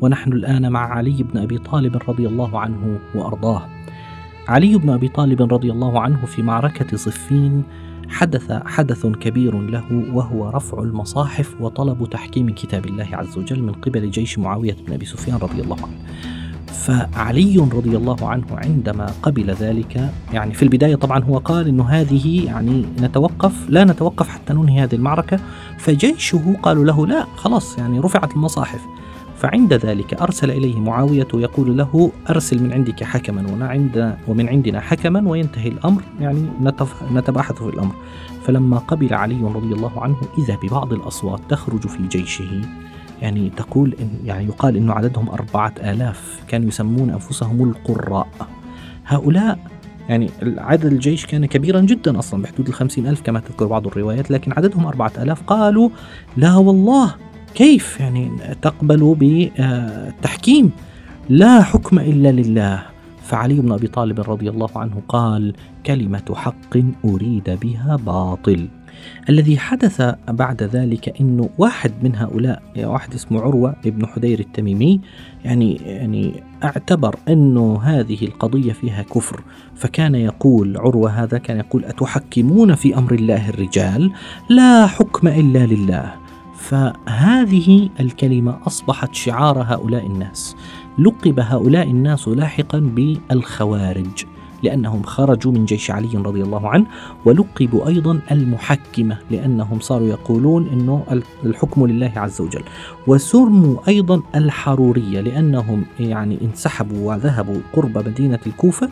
ونحن الآن مع علي بن أبي طالب رضي الله عنه وأرضاه. علي بن أبي طالب رضي الله عنه في معركة صفين حدث حدث كبير له وهو رفع المصاحف وطلب تحكيم كتاب الله عز وجل من قبل جيش معاوية بن أبي سفيان رضي الله عنه. فعلي رضي الله عنه عندما قبل ذلك يعني في البداية طبعا هو قال أنه هذه يعني نتوقف لا نتوقف حتى ننهي هذه المعركة فجيشه قالوا له لا خلاص يعني رفعت المصاحف فعند ذلك أرسل إليه معاوية يقول له أرسل من عندك حكما وعند ومن عندنا حكما وينتهي الأمر يعني نتباحث في الأمر. فلما قبل علي رضي الله عنه إذا ببعض الأصوات تخرج في جيشه يعني تقول إن يعني يقال أنه عددهم أربعة آلاف كانوا يسمون أنفسهم القراء. هؤلاء يعني عدد الجيش كان كبيرا جدا أصلا بحدود الخمسين ألف كما تذكر بعض الروايات لكن عددهم أربعة آلاف قالوا لا والله كيف يعني تقبل بالتحكيم لا حكم إلا لله. فعلي بن أبي طالب رضي الله عنه قال كلمة حق أريد بها باطل. الذي حدث بعد ذلك إنه واحد من هؤلاء واحد اسمه عروة ابن حدير التميمي يعني يعني اعتبر إنه هذه القضية فيها كفر. فكان يقول عروة هذا كان يقول أتحكمون في أمر الله الرجال؟ لا حكم إلا لله. فهذه الكلمة أصبحت شعار هؤلاء الناس. لقب هؤلاء الناس لاحقا بالخوارج. لأنهم خرجوا من جيش علي رضي الله عنه ولقبوا أيضا المحكمة لأنهم صاروا يقولون أنه الحكم لله عز وجل. وسموا أيضا الحرورية لأنهم يعني انسحبوا وذهبوا قرب مدينة الكوفة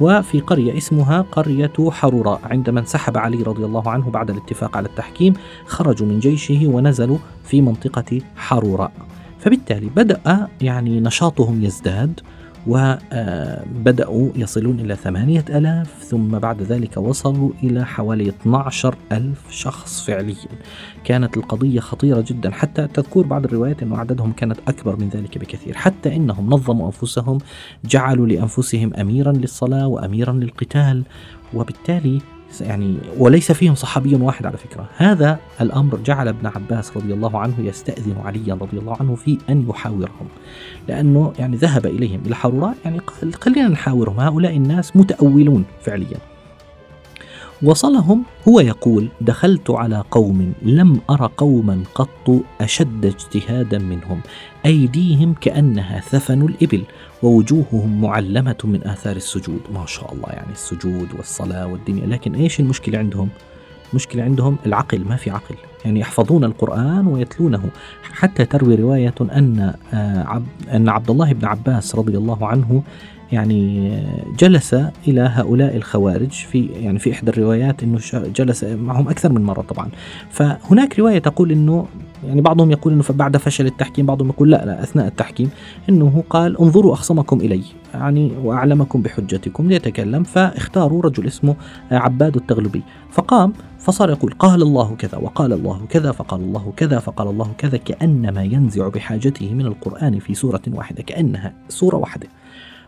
وفي قرية اسمها قرية حروراء عندما انسحب علي رضي الله عنه بعد الاتفاق على التحكيم خرجوا من جيشه ونزلوا في منطقة حروراء فبالتالي بدأ يعني نشاطهم يزداد وبدأوا يصلون إلى ثمانية ألاف ثم بعد ذلك وصلوا إلى حوالي 12 ألف شخص فعليا. كانت القضية خطيرة جدا. حتى تذكر بعض الروايات أن عددهم كانت أكبر من ذلك بكثير. حتى إنهم نظموا أنفسهم جعلوا لأنفسهم أميرا للصلاة وأميرا للقتال وبالتالي يعني وليس فيهم صحابي واحد على فكرة. هذا الأمر جعل ابن عباس رضي الله عنه يستأذن عليا رضي الله عنه في أن يحاورهم. لأنه يعني ذهب إليهم إلى حروراء يعني خلينا نحاورهم. هؤلاء الناس متأولون فعليا. وصلهم هو يقول دخلت على قوم لم أر قوما قط أشد اجتهادا منهم. أيديهم كأنها ثفن الإبل ووجوههم معلمة من آثار السجود. ما شاء الله يعني السجود والصلاة والدنيا. لكن إيش المشكلة عندهم؟ المشكلة عندهم العقل ما في عقل. يعني يحفظون القرآن ويتلونه. حتى تروي رواية أن آه، أن عبد الله بن عباس رضي الله عنه يعني جلس إلى هؤلاء الخوارج في يعني في إحدى الروايات إنه جلس معهم أكثر من مرة طبعا. فهناك رواية تقول إنه يعني بعضهم يقول إنه بعد فشل التحكيم بعضهم يقول لا لا أثناء التحكيم إنه قال انظروا أخصمكم إلي يعني وأعلمكم بحجتكم ليتكلم فاختاروا رجل اسمه عباد التغلبي. فقام فصار يقول قال الله كذا وقال الله كذا فقال الله كذا فقال الله كذا كأنما ينزع بحاجته من القرآن في سورة واحدة كأنها سورة واحدة.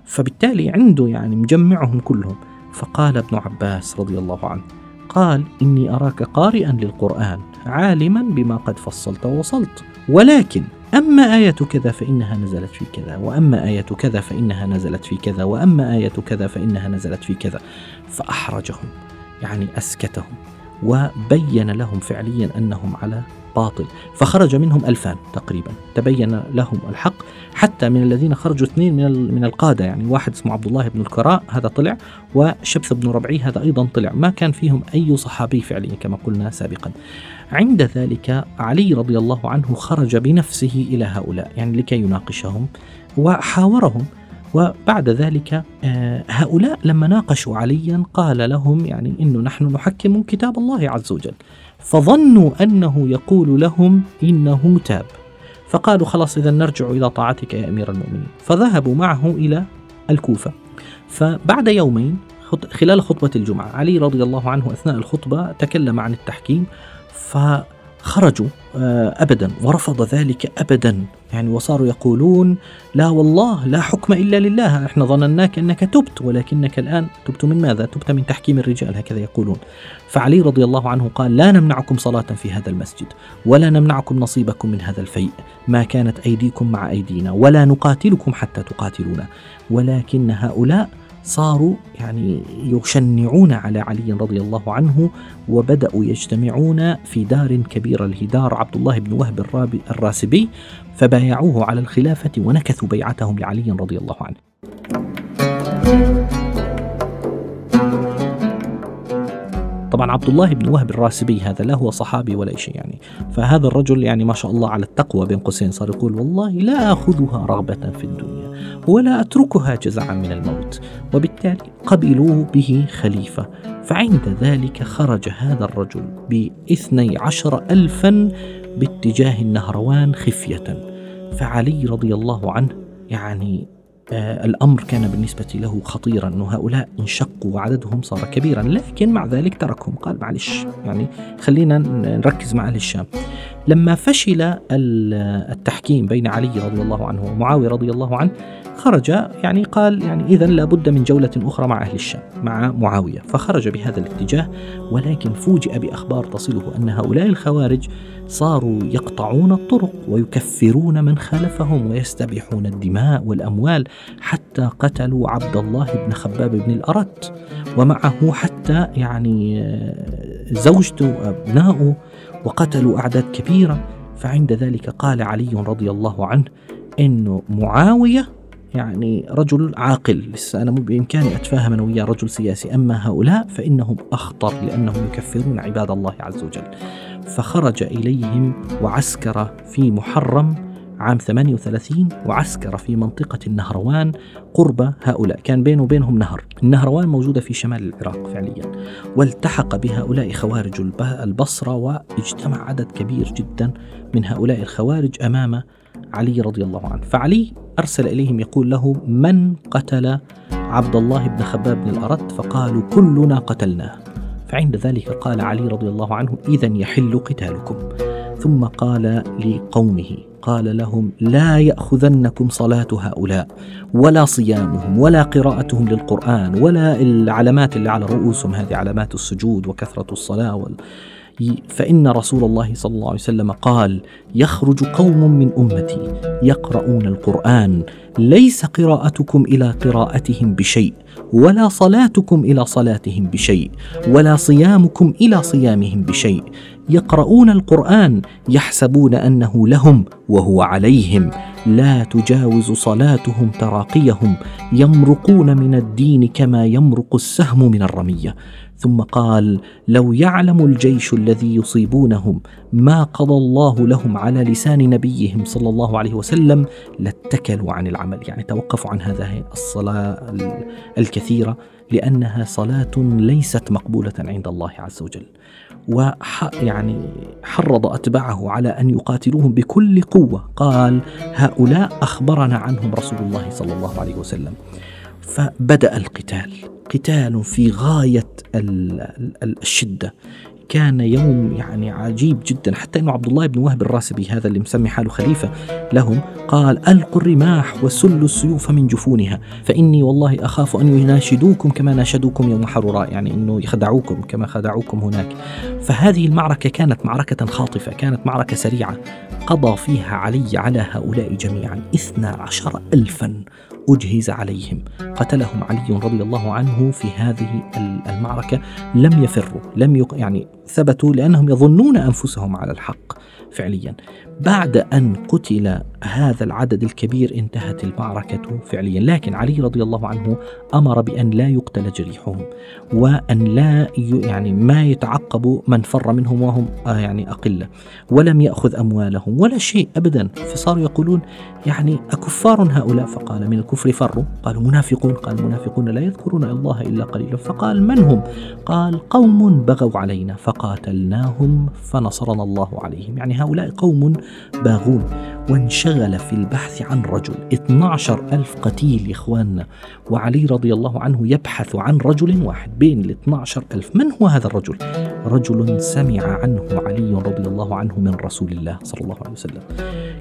فبالتالي عنده يعني مجمعهم كلهم. فقال ابن عباس رضي الله عنه قال إني أراك قارئا للقرآن عالما بما قد فصلت ووصلت. ولكن أما آية كذا فإنها نزلت في كذا وأما آية كذا فإنها نزلت في كذا وأما آية كذا فإنها نزلت في كذا. فأحرجهم يعني أسكتهم وبين لهم فعليا أنهم على باطل فخرج منهم ألفان تقريبا تبين لهم الحق حتى من الذين خرجوا اثنين من من القادة يعني واحد اسمه عبد الله بن الكراء هذا طلع وشبث بن ربعي هذا أيضا طلع. ما كان فيهم أي صحابي فعليا كما قلنا سابقا. عند ذلك علي رضي الله عنه خرج بنفسه إلى هؤلاء يعني لكي يناقشهم وحاورهم. وبعد ذلك آه، هؤلاء لما ناقشوا عليا قال لهم يعني إنه نحن نحكم كتاب الله عز وجل. فظنوا أنه يقول لهم إنه تاب. فقالوا خلاص إذا نرجع إلى طاعتك يا أمير المؤمنين. فذهبوا معه إلى الكوفة. فبعد يومين خلال خطبة الجمعة علي رضي الله عنه أثناء الخطبة تكلم عن التحكيم فخرجوا آه، أبدا ورفض ذلك أبدا. يعني وصاروا يقولون لا والله لا حكم إلا لله. إحنا ظنناك أنك تبت ولكنك الآن تبت من ماذا؟ تبت من تحكيم الرجال هكذا يقولون. فعلي رضي الله عنه قال لا نمنعكم صلاة في هذا المسجد ولا نمنعكم نصيبكم من هذا الفيء ما كانت أيديكم مع أيدينا ولا نقاتلكم حتى تقاتلونا. ولكن هؤلاء صاروا يعني يشنعون على علي رضي الله عنه وبدأوا يجتمعون في دار كبيرة الهدار عبد الله بن وهب الراسبي فبايعوه على الخلافة ونكثوا بيعتهم لعلي رضي الله عنه. طبعا عبد الله بن وهب الراسبي هذا لا هو صحابي ولا شيء يعني فهذا الرجل يعني ما شاء الله على التقوى بين قوسين صار يقول والله لا أخذها رغبة في الدنيا ولا أتركها جزعا من الموت. وبالتالي قبلوا به خليفة. فعند ذلك خرج هذا الرجل باثني عشر ألفا باتجاه النهروان خفية. فعلي رضي الله عنه يعني الأمر كان بالنسبة له خطيرا أنه هؤلاء انشقوا وعددهم صار كبيرا لكن مع ذلك تركهم. قال معلش يعني خلينا نركز مع أهل الشام. لما فشل التحكيم بين علي رضي الله عنه ومعاوية رضي الله عنه خرج يعني قال يعني إذا لابد من جولة أخرى مع أهل الشام مع معاوية. فخرج بهذا الاتجاه ولكن فوجئ بأخبار تصله أن هؤلاء الخوارج صاروا يقطعون الطرق ويكفرون من خالفهم ويستبيحون الدماء والأموال حتى قتلوا عبد الله بن خباب بن الأرت ومعه حتى يعني آه، زوجته وأبناؤه وقتلوا أعداد كبيرة. فعند ذلك قال علي رضي الله عنه انه معاوية يعني رجل عاقل. لسه أنا بإمكاني أتفاهم أنا وياه رجل سياسي. أما هؤلاء فإنهم أخطر لأنهم يكفرون عباد الله عز وجل. فخرج إليهم وعسكر في محرم عام 38 وعسكر في منطقة النهروان قرب هؤلاء. كان بينه وبينهم نهر. النهروان موجودة في شمال العراق فعليا. والتحق بهؤلاء خوارج البصرة واجتمع عدد كبير جدا من هؤلاء الخوارج أمام علي رضي الله عنه. فعلي أرسل إليهم يقول له من قتل عبد الله بن خباب بن الأرت فقالوا كلنا قتلناه. فعند ذلك قال علي رضي الله عنه إذا يحل قتالكم. ثم قال لقومه قال لهم لا يأخذنكم صلاة هؤلاء ولا صيامهم ولا قراءتهم للقرآن ولا العلامات اللي على رؤوسهم هذه علامات السجود وكثرة الصلاة وال فإن رسول الله صلى الله عليه وسلم قال: يخرج قوم من أمتي يقرؤون القرآن ليس قراءتكم إلى قراءتهم بشيء ولا صلاتكم إلى صلاتهم بشيء ولا صيامكم إلى صيامهم بشيء. يقرؤون القرآن يحسبون أنه لهم وهو عليهم. لا تجاوز صلاتهم تراقيهم. يمرقون من الدين كما يمرق السهم من الرمية. ثم قال لو يعلم الجيش الذي يصيبونهم ما قضى الله لهم على لسان نبيهم صلى الله عليه وسلم لاتكلوا عن العمل. يعني توقفوا عن هذه الصلاة الكثيرة لأنها صلاة ليست مقبولة عند الله عز وجل. وح يعني حرض أتباعه على أن يقاتلوهم بكل قوة. قال هؤلاء أخبرنا عنهم رسول الله صلى الله عليه وسلم. فبدأ القتال. قتال في غاية الشدة. كان يوم يعني عجيب جدا حتى إنه عبد الله بن وهب الراسبي هذا اللي مسمي حاله خليفة لهم قال ألقوا الرماح وسلوا السيوف من جفونها فإني والله أخاف أن يناشدوكم كما ناشدوكم يوم حروراء يعني إنه يخدعوكم كما خدعوكم هناك. فهذه المعركة كانت معركة خاطفة كانت معركة سريعة قضى فيها علي على هؤلاء جميعا اثنا عشر ألفا. أجهز عليهم. قتلهم علي رضي الله عنه في هذه المعركة. لم يفروا لم يق... يعني ثبتوا لأنهم يظنون أنفسهم على الحق فعليا. بعد أن قتل هذا العدد الكبير انتهت المعركة فعليا. لكن علي رضي الله عنه أمر بأن لا يقتل جريحهم وأن لا يعني ما يتعقب من فر منهم وهم آه، يعني أقلة ولم يأخذ أموالهم ولا شيء أبدا. فصاروا يقولون يعني أكفار هؤلاء؟ فقال من الكفر فروا قالوا منافقون. قال المنافقون لا يذكرون الله إلا قليلا. فقال من هم؟ قال قوم بغوا علينا فقاتلناهم فنصرنا الله عليهم. يعني هؤلاء قوم باغون وانشغل في البحث عن رجل. 12 ألف قتيل يا إخواننا وعلي رضي الله عنه يبحث عن رجل واحد. بين ال 12 ألف من هو هذا الرجل؟ رجل سمع عنه علي رضي الله عنه من رسول الله صلى الله عليه وسلم.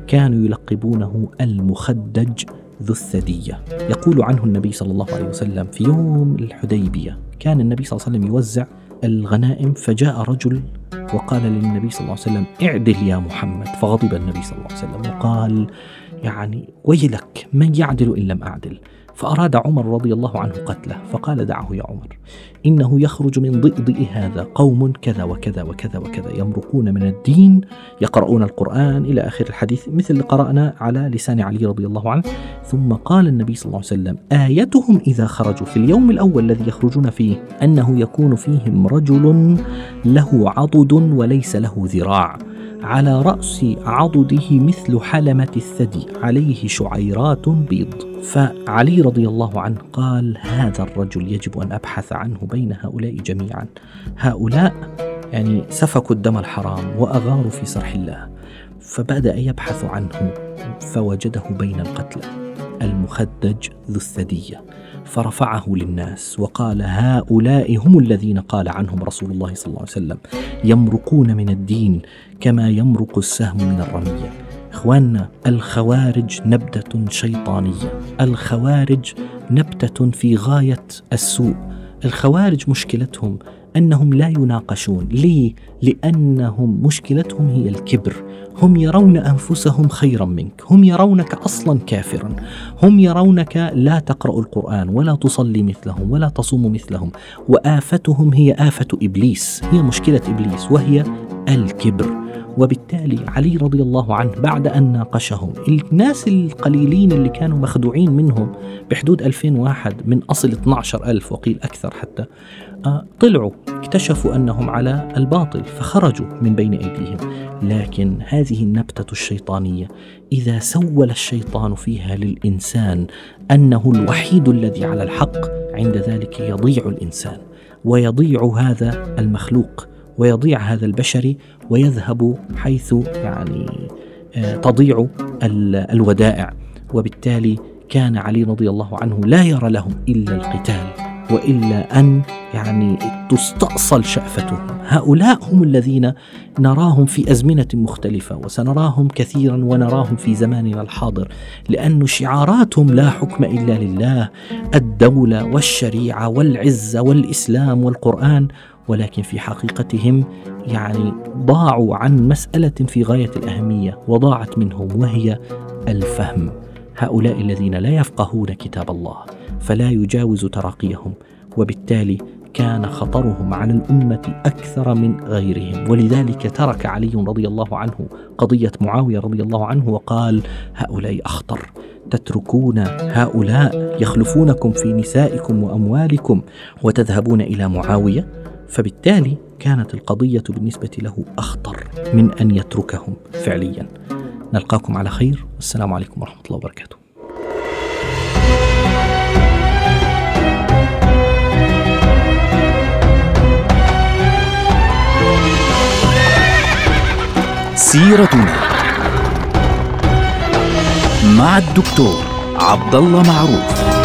كانوا يلقبونه المخدج ذو الثدية يقول عنه النبي صلى الله عليه وسلم في يوم الحديبية كان النبي صلى الله عليه وسلم يوزع الغنائم فجاء رجل وقال للنبي صلى الله عليه وسلم اعدل يا محمد. فغضب النبي صلى الله عليه وسلم وقال يعني ويلك من يعدل إن لم أعدل؟ فأراد عمر رضي الله عنه قتله فقال دعه يا عمر إنه يخرج من ضئضئ هذا قوم كذا وكذا وكذا وكذا يمرقون من الدين يقرؤون القرآن إلى آخر الحديث مثل اللي قرأنا على لسان علي رضي الله عنه. ثم قال النبي صلى الله عليه وسلم آيتهم إذا خرجوا في اليوم الأول الذي يخرجون فيه أنه يكون فيهم رجل له عضد وليس له ذراع على رأس عضده مثل حلمة الثدي عليه شعيرات بيض. فعلي رضي الله عنه قال هذا الرجل يجب أن أبحث عنه بين هؤلاء جميعا. هؤلاء يعني سفكوا الدم الحرام وأغاروا في سرح الله. فبدأ يبحث عنه فوجده بين القتلى المخدج ذو الثدية فرفعه للناس وقال هؤلاء هم الذين قال عنهم رسول الله صلى الله عليه وسلم يمرقون من الدين كما يمرق السهم من الرمية. اخواننا الخوارج نبتة شيطانية. الخوارج نبتة في غاية السوء. الخوارج مشكلتهم أنهم لا يناقشون. ليه؟ لأنهم مشكلتهم هي الكبر. هم يرون أنفسهم خيرا منك. هم يرونك أصلا كافرا. هم يرونك لا تقرأ القرآن ولا تصلي مثلهم ولا تصوم مثلهم. وآفتهم هي آفة إبليس. هي مشكلة إبليس وهي الكبر. وبالتالي علي رضي الله عنه بعد أن ناقشهم. الناس القليلين اللي كانوا مخدوعين منهم بحدود 2000 واحد من أصل 12 ألف وقيل أكثر حتى آه، طلعوا اكتشفوا أنهم على الباطل فخرجوا من بين أيديهم. لكن هذه النبتة الشيطانية إذا سول الشيطان فيها للإنسان أنه الوحيد الذي على الحق عند ذلك يضيع الإنسان ويضيع هذا المخلوق. ويضيع هذا البشري ويذهب حيث يعني آه، تضيع الودائع. وبالتالي كان علي رضي الله عنه لا يرى لهم إلا القتال وإلا أن يعني تستأصل شأفتهم. هؤلاء هم الذين نراهم في أزمنة مختلفة وسنراهم كثيرا ونراهم في زماننا الحاضر لأن شعاراتهم لا حكم إلا لله. الدولة والشريعة والعزة والإسلام والقرآن ولكن في حقيقتهم يعني ضاعوا عن مسألة في غاية الأهمية وضاعت منهم وهي الفهم. هؤلاء الذين لا يفقهون كتاب الله فلا يجاوز تراقيهم وبالتالي كان خطرهم على الأمة أكثر من غيرهم. ولذلك ترك علي رضي الله عنه قضية معاوية رضي الله عنه وقال هؤلاء أخطر تتركون هؤلاء يخلفونكم في نسائكم وأموالكم وتذهبون إلى معاوية؟ فبالتالي كانت القضية بالنسبة له أخطر من أن يتركهم فعليا. نلقاكم على خير. والسلام عليكم ورحمة الله وبركاته. سيرتنا مع الدكتور عبد الله معروف.